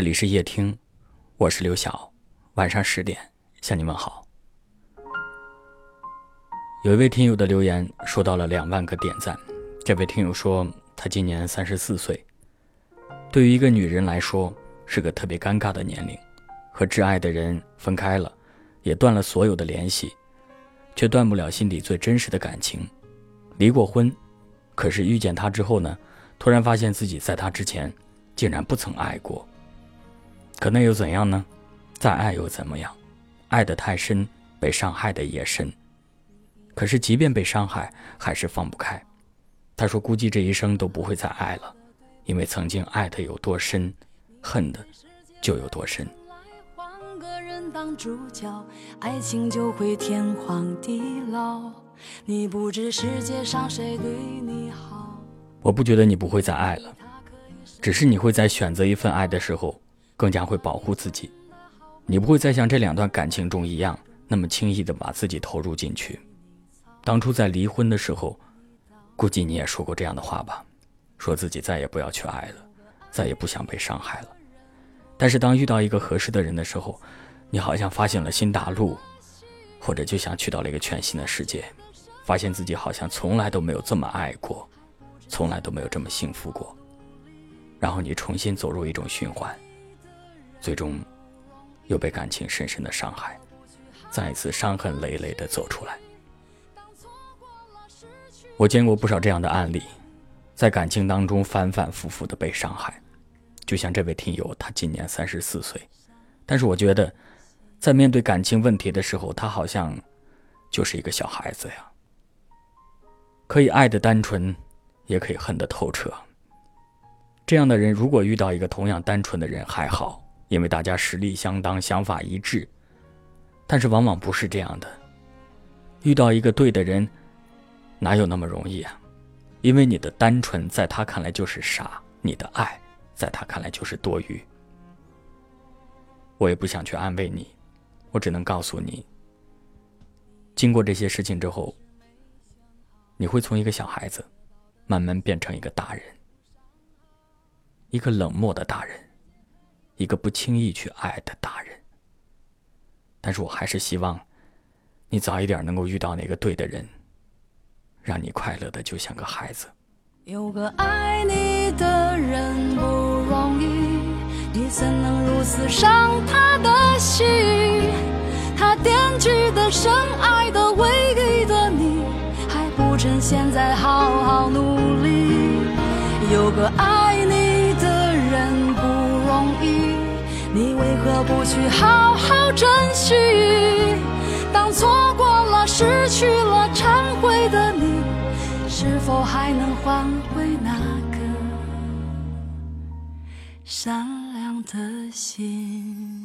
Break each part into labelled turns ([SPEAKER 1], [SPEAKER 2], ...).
[SPEAKER 1] 这里是夜听，我是刘晓。晚上十点向你们好。有一位听友的留言说到了两万个点赞。这位听友说，他今年三十四岁，对于一个女人来说是个特别尴尬的年龄，和挚爱的人分开了，也断了所有的联系，却断不了心底最真实的感情。离过婚，可是遇见他之后呢，突然发现自己在他之前竟然不曾爱过。可那又怎样呢？再爱又怎么样？爱得太深，被伤害的也深。可是即便被伤害，还是放不开。他说：“估计这一生都不会再爱了，因为曾经爱的有多深，恨的就有多深
[SPEAKER 2] 爱情就会天荒地老你不知世界上谁对你好。”
[SPEAKER 1] 我不觉得你不会再爱了，只是你会在选择一份爱的时候。更加会保护自己，你不会再像这两段感情中一样那么轻易的把自己投入进去。当初在离婚的时候，估计你也说过这样的话吧，说自己再也不要去爱了，再也不想被伤害了。但是当遇到一个合适的人的时候，你好像发现了新大陆，或者就像去到了一个全新的世界，发现自己好像从来都没有这么爱过，从来都没有这么幸福过。然后你重新走入一种循环。最终，又被感情深深的伤害，再一次伤痕累累的走出来。我见过不少这样的案例，在感情当中反反复复的被伤害，就像这位听友，他今年三十四岁，但是我觉得，在面对感情问题的时候，他好像就是一个小孩子呀，可以爱的单纯，也可以恨的透彻。这样的人，如果遇到一个同样单纯的人，还好。因为大家实力相当，想法一致，但是往往不是这样的。遇到一个对的人，哪有那么容易啊？因为你的单纯在他看来就是傻，你的爱在他看来就是多余。我也不想去安慰你，我只能告诉你，经过这些事情之后，你会从一个小孩子，慢慢变成一个大人，一个冷漠的大人。一个不轻易去爱的大人，但是我还是希望，你早一点能够遇到那个对的人，让你快乐的就像个孩子。
[SPEAKER 2] 有个爱你的人不容易，你怎能如此伤他的心？他惦记的、深爱的、唯一的你，还不趁现在好好努力。有个爱你为何不去好好珍惜？当错过了、失去了、忏悔的你，是否还能换回那颗善良的心？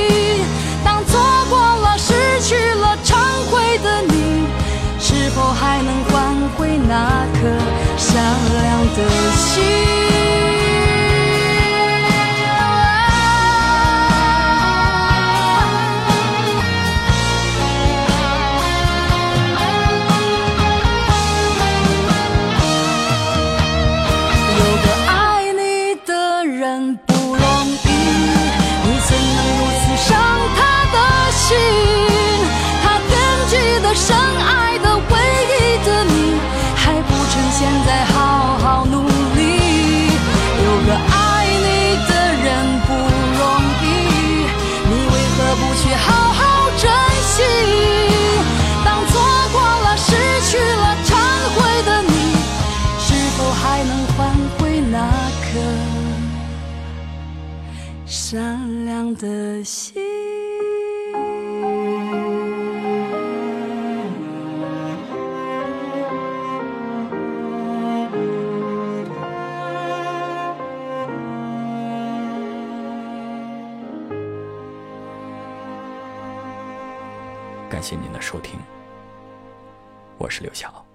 [SPEAKER 2] 善良的心。
[SPEAKER 1] 感谢您的收听，我是刘晓。